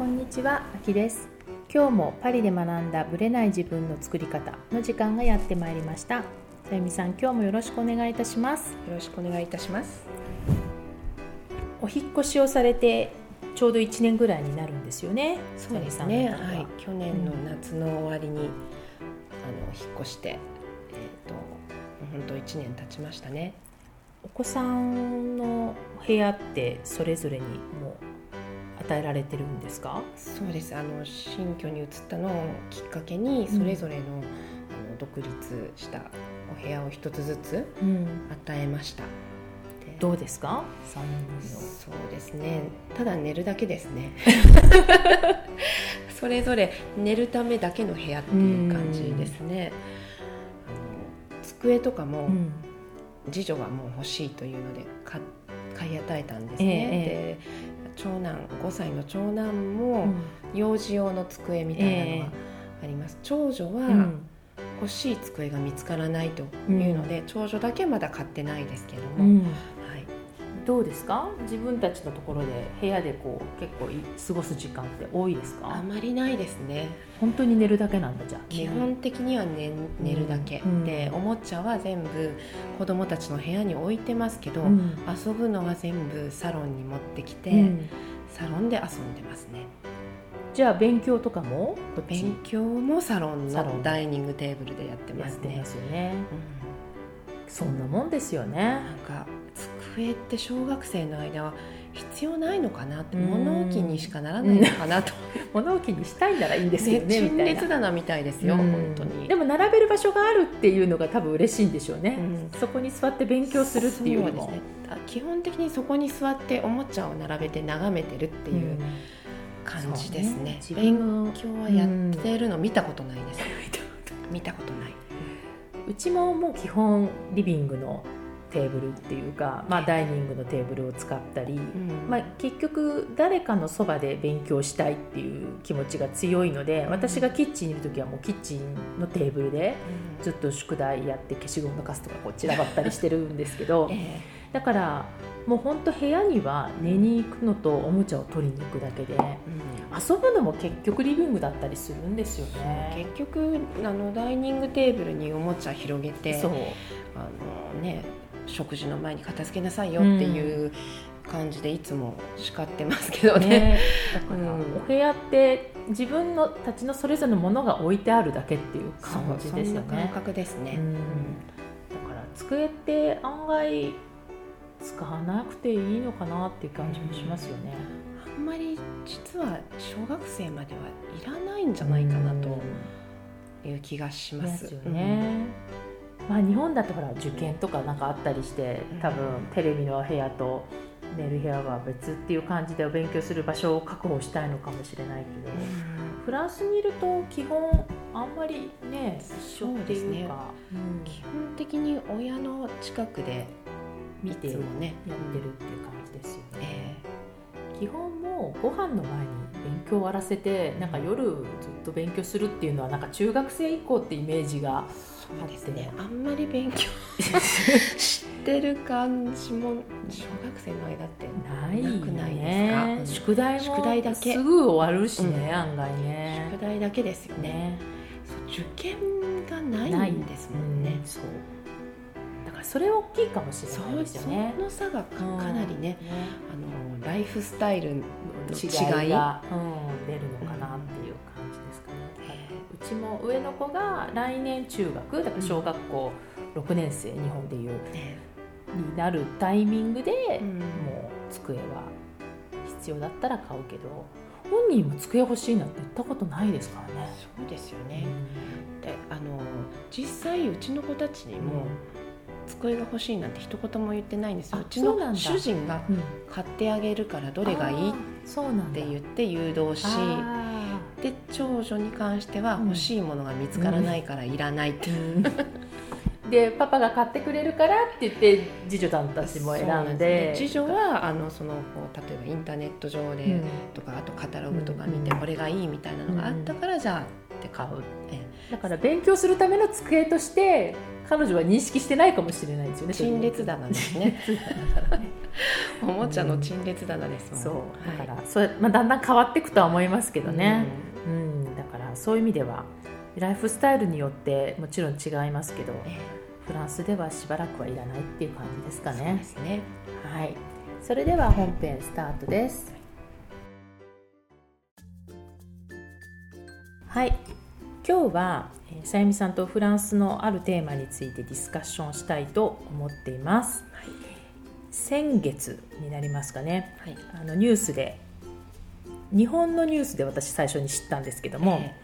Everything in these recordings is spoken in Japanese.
こんにちは、あきです。今日もパリで学んだブレない自分の作り方の時間がやってまいりました。さゆみさん、今日もよろしくお願いいたします。よろしくお願いいたします。お引っ越しをされてちょうど1年ぐらいになるんですよね。そうですね。は。い。去年の夏の終わりに、うん、あの引っ越してえっ、ー、と本当1年経ちましたね。お子さんの部屋ってそれぞれにもう与えられてるんですか？そうです。あの新居に移ったのをきっかけにそれぞれの,、あの独立したお部屋を一つずつ与えました、うん、どうですか？3人の。そうですね。ただ寝るだけですね。それぞれ寝るためだけの部屋っていう感じですね、あの机とかも、次女がもう欲しいというので買買い与えたんですね、えー、長男5歳の長男も幼児用の机みたいなのがあります、えー、長女は欲しい机が見つからないというので、うん、長女だけまだ買ってないですけども、どうですか？自分たちのところで部屋でこう結構過ごす時間って多いですか？あまりないですね。本当に寝るだけなんだじゃあ。基本的には寝寝るだけ、うん、でおもちゃは全部子供たちの部屋に置いてますけど、遊ぶのは全部サロンに持ってきて、サロンで遊んでますね。じゃあ勉強とかも勉強もサロンのダイニングテーブルでやってますね。すよね、うん、そんなもんですよね。なんか机って小学生の間は必要ないのかなって物置にしかならないのかなと、物置にしたいならいいんですよね陳列棚みたいですよ、本当に。でも並べる場所があるっていうのが多分嬉しいんでしょうね、うん、そこに座って勉強するっていうのも、ね、基本的にそこに座っておもちゃを並べて眺めてるっていう感じですね。ね、勉強はやってるの見たことないです、見たことない。うちももう基本リビングのテーブルっていうか、まあ、ダイニングのテーブルを使ったり、うん、まあ、結局誰かのそばで勉強したいっていう気持ちが強いので私がキッチンにいる時はもうキッチンのテーブルでずっと宿題やって消しゴムのカスとかこう散らばったりしてるんですけど、えー、だからもう本当部屋には寝に行くのとおもちゃを取りに行くだけで、うん、遊ぶのも結局リビングだったりするんですよね。結局あのダイニングテーブルにおもちゃ広げてそう。あのね食事の前に片付けなさいよっていう感じでいつも叱ってますけどね。ねだから、お部屋って自分のたちのそれぞれのものが置いてあるだけっていう感じですよね。感覚ですね、うん、だから机って案外使わなくていいのかなっていう感じもしますよね。あんまり実は小学生まではいらないんじゃないかなという気がします。ですよね。まあ、日本だとほら受験とかなんかあったりして多分テレビの部屋と寝る部屋は別っていう感じでお勉強する場所を確保したいのかもしれないけど、フランスにいると基本あんまりね一緒っていうか、ねうん、基本的に親の近くで見てもね。やってるっていう感じですよね。えー、基本もご飯の前に勉強終わらせてなんか夜ずっと勉強するっていうのはなんか中学生以降ってイメージがそうですね。あんまり勉強 知ってる感じも小学生の間ってないくないですか、宿題も宿題だけ。すぐ終わるしね、うん、案外ね。宿題だけですよね。受験がないんですもんね、うん、そうそれ大きいかもしれないですよね。その差がかなりね、うん、あのライフスタイルの違いが、うん、出るのかなっていううちも上の子が来年中学だから小学校6年生、日本でいう、になるタイミングで、もう机は必要だったら買うけど本人も机欲しいなんて言ったことないですからね。そうですよね、であの実際うちの子たちにも、机が欲しいなんて一言も言ってないんですよ。うちの主人が買ってあげるからどれがいいって言って誘導しで長女に関しては欲しいものが見つからないからいらないって、う。ん でパパが買ってくれるからって言って次女さんたちも選んで、ね、次女はあのそのこう例えばインターネット上でとか、あとカタログとか見て、これがいいみたいなのがあったから、じゃあって買う。ってだから勉強するための机として彼女は認識してないかもしれないですよね陳列棚ですね。おもちゃの陳列棚ですもん、そう。だから、はい、それまあ、だんだん変わっていくとは思いますけどね、うん、うん、だからそういう意味ではライフスタイルによってもちろん違いますけど、えー、フランスではしばらくはいらないっていう感じですかね。ですね。はい。それでは本編スタートです。はい、今日はさゆみさんとフランスのあるテーマについてディスカッションしたいと思っています。はい、先月になりますかね、はい、あのニュースで日本のニュースで私最初に知ったんですけども、え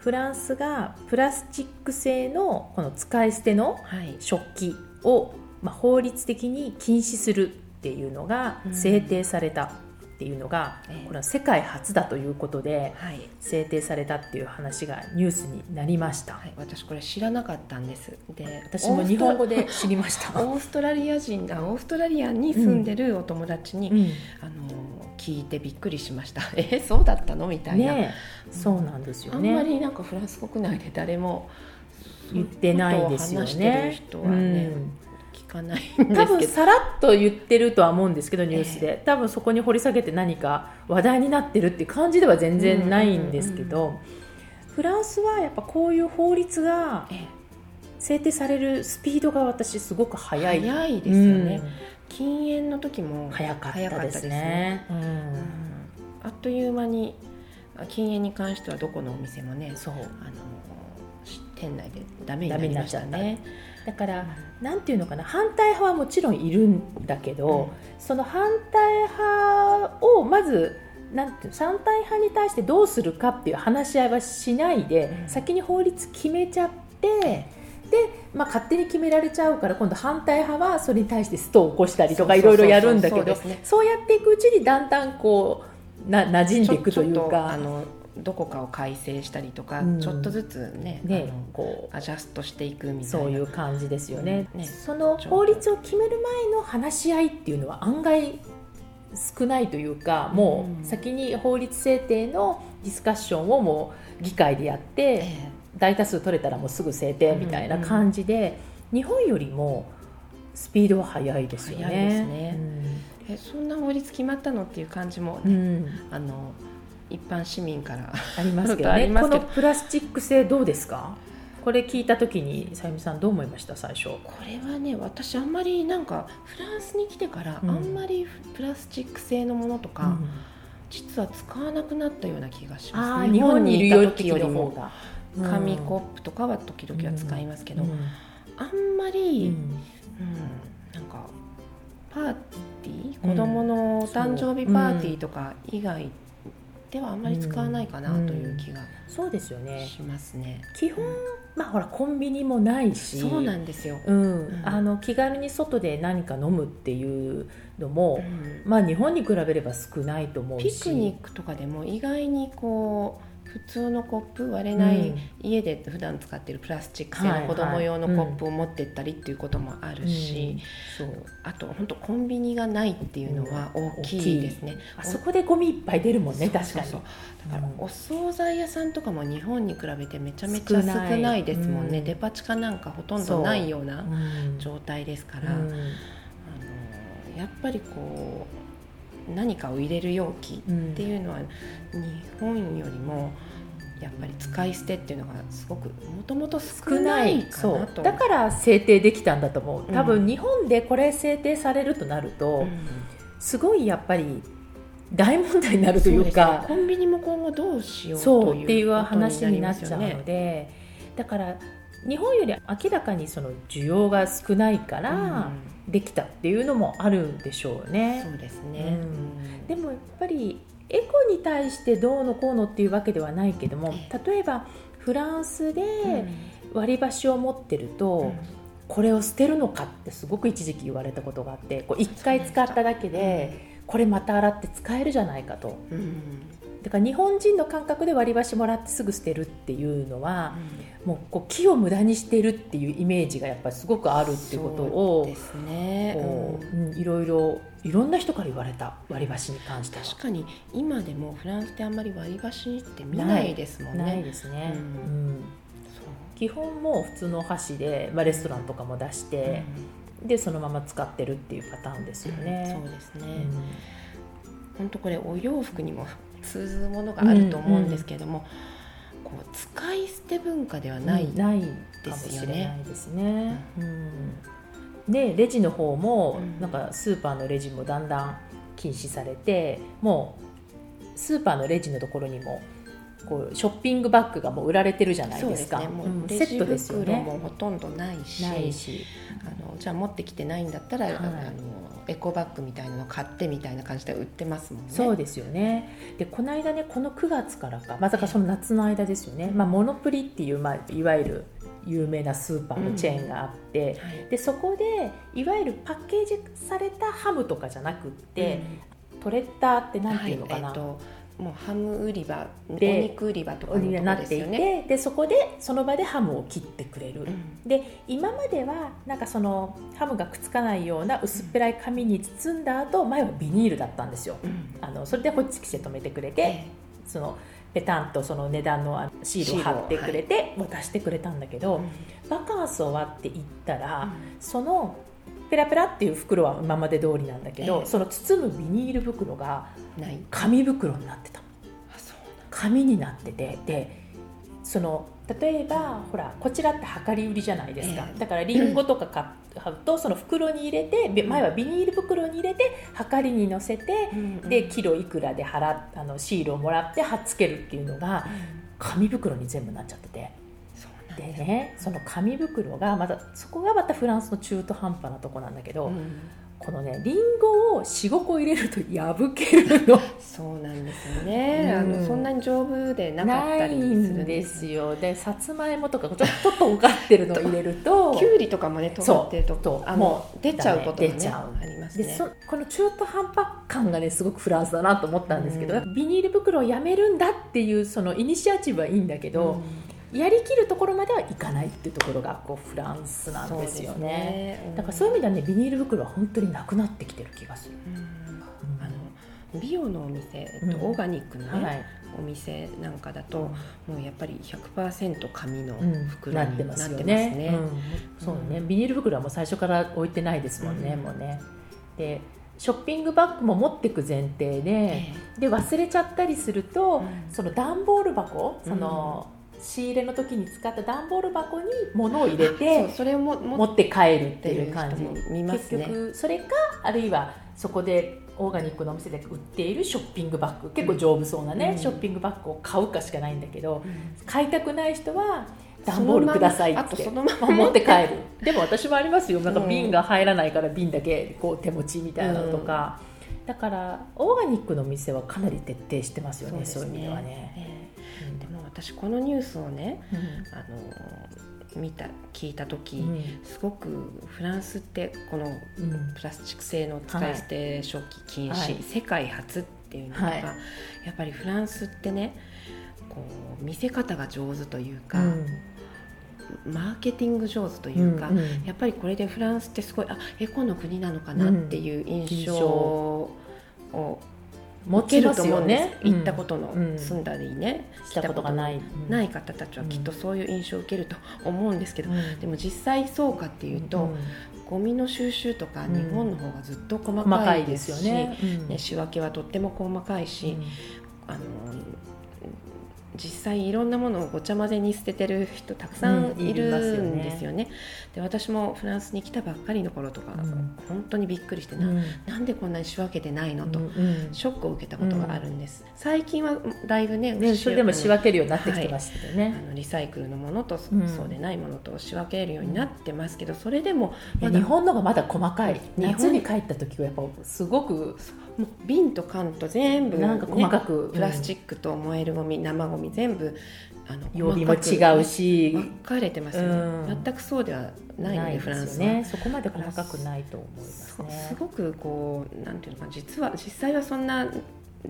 ー、フランスがプラスチック製のこの使い捨ての食器を、まあ、法律的に禁止するっていうのが制定されたっていうのが、これは世界初だということで制定されたっていう話がニュースになりました、はい、私これ知らなかったんです。で私も日本語で知りました。オーストラリア人だオーストラリアに住んでるお友達に、うん、あの聞いてびっくりしました。えそうだったの？みたいな、ね、そうなんですよね。あんまりなんかフランス国内で誰も言ってないですよね。人はね、うんかない多分さらっと言ってるとは思うんですけどニュースで、えー、多分そこに掘り下げて何か話題になってるっていう感じでは全然ないんですけど、フランスはやっぱこういう法律が制定されるスピードが私すごく早い。早いですよね、うん、禁煙の時も早かったですね、うん、あっという間に禁煙に関してはどこのお店もねそう。あの店内でダメになりましたね。だから何て言うのかな反対派はもちろんいるんだけど、うん、その反対派をまずなんていう反対派に対してどうするかっていう話し合いはしないで、うん、先に法律決めちゃってで、まあ、勝手に決められちゃうから今度反対派はそれに対してストを起こしたりとかいろいろやるんだけどそうやっていくうちにだんだんこうな馴染んでいくというか。あのどこかを改正したりとか、うん、ちょっとずつねね。こうアジャストしていくみたいな。そういう感じですよね。うん。ね、その法律を決める前の話し合いっていうのは案外少ないというかもう先に法律制定のディスカッションをもう議会でやって、ええ、大多数取れたらもうすぐ制定みたいな感じで、うんうん、日本よりもスピードは速いですよね。ね、うん、えそんな法律決まったのっていう感じも、ね、うん、あの一般市民からありますけどね。このプラスチック製どうですか？これ聞いた時にさゆみさんどう思いました？最初。これはね私あんまりなんかフランスに来てからあんまりプラスチック製のものとか、うん、実は使わなくなったような気がします、日本にいる時よりも紙コップとかは時々は使いますけど、うん、あんまり、うん、なんかパーティー？子供の誕生日パーティーとか以外ではあんまり使わないかなという気が、そうですよね。しますね。基本、まあほらコンビニもないし。そうなんですよ、うん。あの気軽に外で何か飲むっていうのも、まあ日本に比べれば少ないと思うし。ピクニックとかでも意外にこう普通のコップ割れない、うん、家で普段使ってるプラスチック製の子供用のコップを持ってったりっていうこともあるし、はいうん、そう。あと本当コンビニがないっていうのは大きいですね、うん、あそこでゴミいっぱい出るもんね確かに。だからお惣菜屋さんとかも日本に比べてめちゃめちゃ少ないですもんね、デパ地下なんかほとんどないような状態ですから、あのやっぱりこう何かを入れる容器っていうのは、日本よりもやっぱり使い捨てっていうのがすごくもともと少ないかなとだから制定できたんだと思う。多分日本でこれ制定されるとなると、うん、すごいやっぱり大問題になるというか、ね、コンビニも今後どうしようというっていう話になっちゃうので、だから日本より明らかにその需要が少ないから、できたっていうのもあるんでしょうね。そうですね、うん、でもやっぱりエコに対してどうのこうのっていうわけではないけども例えばフランスで割り箸を持ってると、うん、これを捨てるのかってすごく一時期言われたことがあってこう1回使っただけでこれまた洗って使えるじゃないかと。うんだから日本人の感覚で割り箸もらってすぐ捨てるっていうのは、うん、もうこう木を無駄にしてるっていうイメージがやっぱりすごくあるっていうことをですね、うん、いろいろいろんな人から言われた割り箸に関しては。確かに今でもフランスってあんまり割り箸って見ないですもんね。ないですね、うん、基本も普通のお箸で、まあ、レストランとかも出して、うん、でそのまま使ってるっていうパターンですよね。そうですね、本当これお洋服にも通ずるものがあると思うんですけれども、こう使い捨て文化ではないですよね。ないですね。うんでレジの方も、なんかスーパーのレジもだんだん禁止されてもうスーパーのレジのところにもこうショッピングバッグがもう売られてるじゃないですか。ね、もうセットですよね。もほとんどないし、ないしあのじゃあ持ってきてないんだったら、はい、あのエコバッグみたいなの買ってみたいな感じで売ってますもんね。そうですよね。でこの間ねこの9月からかまさかその夏の間ですよね。まあモノプリっていうまあいわゆる有名なスーパーのチェーンがあって、うんはい、でそこでいわゆるパッケージされたハムとかじゃなくって、うん、トレッターって何ていうのかな、はいえーもうハム売り場お肉売り場とかになっていてでそこでその場でハムを切ってくれる、うん、で今まではなんかそのハムがくっつかないような薄っぺらい紙に包んだ後前はビニールだったんですよ、うん、あのそれでホッチキスで止めてくれて、えー、そのペタンとその値段のシールを貼ってくれて渡してくれたんだけど、はい、バカンス終わって行ったら、うん、そのペラペラっていう袋は今まで通りなんだけど、えー、その包むビニール袋が紙袋になってた紙になっててでその例えばほらこちらって量り売りじゃないですか、えー、だからりんごとか買うとその袋に入れて前はビニール袋に入れて量りに乗せて、うん、でキロいくらで払あのシールをもらって貼っつけるっていうのが紙袋に全部なっちゃってて。でねその紙袋がまたそこがまたフランスの中途半端なとこなんだけど、うん。このねりんごを45個入れると破けるの。そうなんですよね、うん、あのそんなに丈夫でなかったりするんですよ。でさつまいもとかちょっと尖ってるの入れるときゅうりとかもね尖ってるとあもう出ちゃうことが、ね、出ちゃう。ありますね。でそこの中途半端感がねすごくフランスだなと思ったんですけど、うん、ビニール袋をやめるんだっていうそのイニシアチブはいいんだけど、うんやりきるところまではいかないっていうところがこうフランスなんですよね、ねうん、だからそういう意味ではねビニール袋は本当になくなってきてる気がする、うん、あの美容のお店、えっと、オーガニックのね、はい、お店なんかだと、もうやっぱり100%紙の袋になってますね,、そうね。ビニール袋はもう最初から置いてないですもんね、もうね。でショッピングバッグも持っていく前提でえー、で忘れちゃったりすると、うん、その段ボール箱その、仕入れの時に使った段ボール箱に物を入れてそれをも持って帰るっていう感じ。見ます、ね、結局それかあるいはそこでオーガニックのお店で売っているショッピングバッグ。結構丈夫そうなね、うん、ショッピングバッグを買うかしかないんだけど、うん、買いたくない人は段ボールくださいって。持って帰る。でも私もありますよ。なんか瓶が入らないから瓶だけこう手持ちみたいなのとか、うん、だからオーガニックの店はかなり徹底してますよね。そう、ね,、いう意味ではね。えー私このニュースをね、うん、あの見た聞いた時、うん、すごくフランスってこのプラスチック製の使い捨て食器禁止、はい、世界初っていうのが、はい、やっぱりフランスってねこう見せ方が上手というか。うん。マーケティング上手というか、うんうん、やっぱりこれでフランスってすごいあエコの国なのかなっていう印象を持てると思うんです、ね、行ったことの、住んだりね、したことがない、ない方たちはきっとそういう印象を受けると思うんですけど、でも実際そうかっていうと、ゴミの収集とか日本の方がずっと細かいですし、ね。仕分けはとっても細かいし、あの実際いろんなものをごちゃ混ぜに捨ててる人たくさんいるんですよね。で私もフランスに来たばっかりの頃とか、うん、本当にびっくりしてな,、ん、なんでこんなに仕分けてないのと、ショックを受けたことがあるんです。最近はだいぶねねそれでも仕分けるようになってきてましたよね、はい、あのリサイクルのものとそうでないものと仕分けるようになってますけど、それでも日本のがまだ細かい。夏に帰った時はやっぱすごくもう瓶と缶と全部、ね、なんか細かく、プラスチックと燃えるゴミ生ゴミ全部あの曜日も違うし。分かれてますよね、うん、全くそうではないので、フランスは、ね、そこまで細かくないと思いますね。すごくこうなんていうのか実は実際はそんな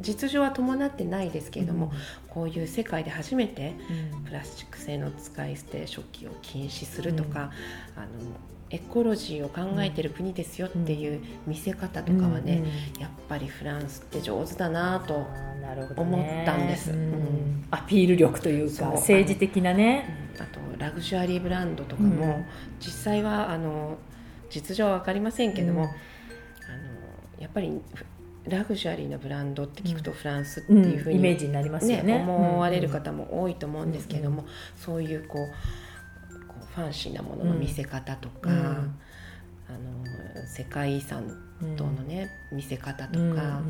実情は伴ってないですけれども、うん、こういう世界で初めてプラスチック製の使い捨て食器を禁止するとか、うん、あのエコロジーを考えてる国ですよっていう見せ方とかはね、やっぱりフランスって上手だなと思ったんです、ね、アピール力というか。政治的なね。あとラグジュアリーブランドとかも、実際はあの実情は分かりませんけども、あのやっぱりラグジュアリーなブランドって聞くとフランスっていうふうに、イメージになりますよね。思われる方も多いと思うんですけれども、そういうこうファンシーなものの見せ方とか、うん、あの世界遺産とのね、見せ方とか、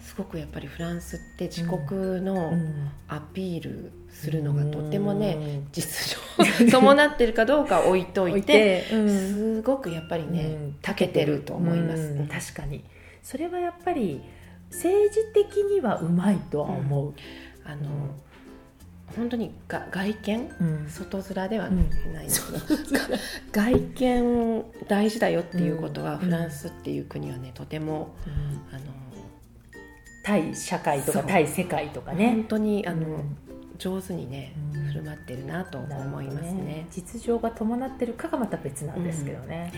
すごくやっぱりフランスって自国のアピールするのがとてもね、実情伴っ てるかどうか置いといてすごくやっぱりね、長けてると思います、確かにそれはやっぱり政治的にはうまいとは思う、あの本当にが外見、うん、外面ではないで。すけど、うん、外見大事だよっていうことは、うん、フランスっていう国はねとても、あの対社会とか対世界とかね。本当にあの、上手にね、振る舞ってるなと思いますね、ね、実情が伴ってるかがまた別なんですけどね、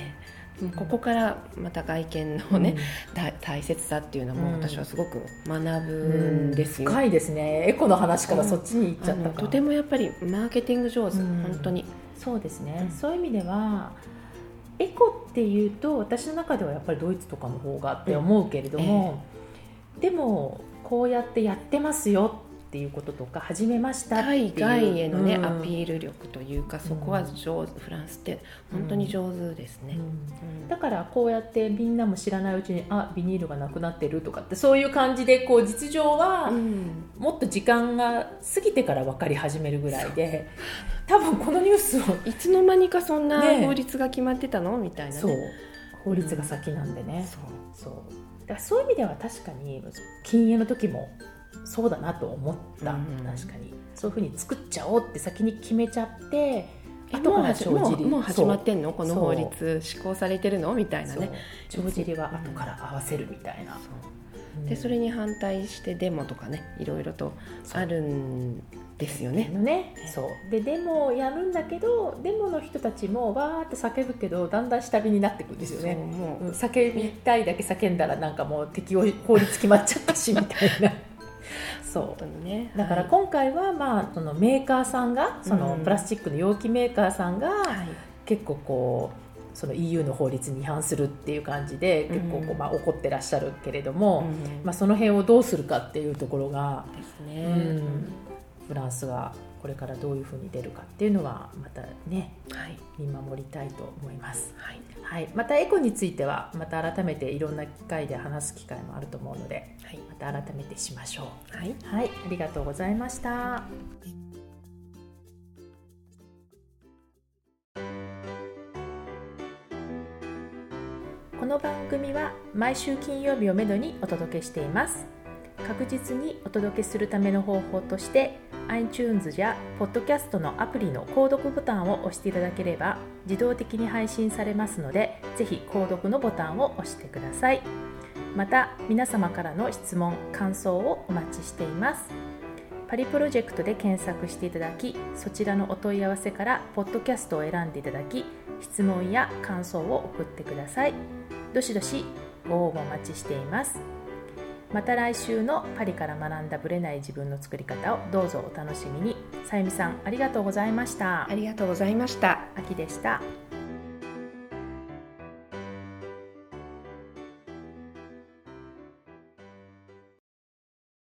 ここからまた外見のね、うん、大切さっていうのも私はすごく学ぶんですよ、深いですね。エコの話からそっちに行っちゃったとてもやっぱりマーケティング上手、本当に。そうですね、そういう意味ではエコっていうと私の中ではやっぱりドイツとかの方がって思うけれども、えー、でもこうやってやってますよっていうこととか始めました海外へのね、うん、アピール力というかそこは上手、フランスって本当に上手ですね、だからこうやってみんなも知らないうちにあビニールがなくなってるとかってそういう感じでこう実情はもっと時間が過ぎてから分かり始めるぐらいで多分このニュースをいつの間にかそんな法律が決まってたの、みたいな、ね、そう。法律が先なんでね、そう。そう。だからそういう意味では確かに禁煙の時もそうだなと思った、うん、確かに。そういうふうに作っちゃおうって先に決めちゃって後から帳尻。もう始まってんの？この法律施行されてるの？みたいなね。帳尻は後から合わせるみたいな、う。ん、でそれに反対してデモとかねいろいろとあるんですよね。ね。そう。でデモをやるんだけどデモの人たちもわーって叫ぶけどだんだん下火になっていくんですよね。もう。叫びたいだけ叫んだらなんかもう適用法律決まっちゃったしみたいな。そう。ね、だから今回は、まあ、そのメーカーさんがそのプラスチックの容器メーカーさんが、結構こうその EU の法律に違反するっていう感じで結構こう、まあ、怒ってらっしゃるけれども、まあ、その辺をどうするかっていうところが、ね。うん、フランスがこれからどういうふうに出るかっていうのはまたね、はい、見守りたいと思います、はい、はい、またエコについてはまた改めていろんな機会で話す機会もあると思うので、はい、また改めてしましょう、はい、はい、ありがとうございました。この番組は毎週金曜日をめどにお届けしています。確実にお届けするための方法として iTunes や Podcast のアプリの購読ボタンを押していただければ自動的に配信されますのでぜひ購読のボタンを押してください。また皆様からの質問感想をお待ちしています。パリプロジェクトで検索していただきそちらのお問い合わせからポッドキャストを選んでいただき質問や感想を送ってください。どしどしご応募お待ちしています。また来週のパリから学んだぶれない自分の作り方をどうぞお楽しみに。さゆみさんありがとうございました。ありがとうございました。秋でした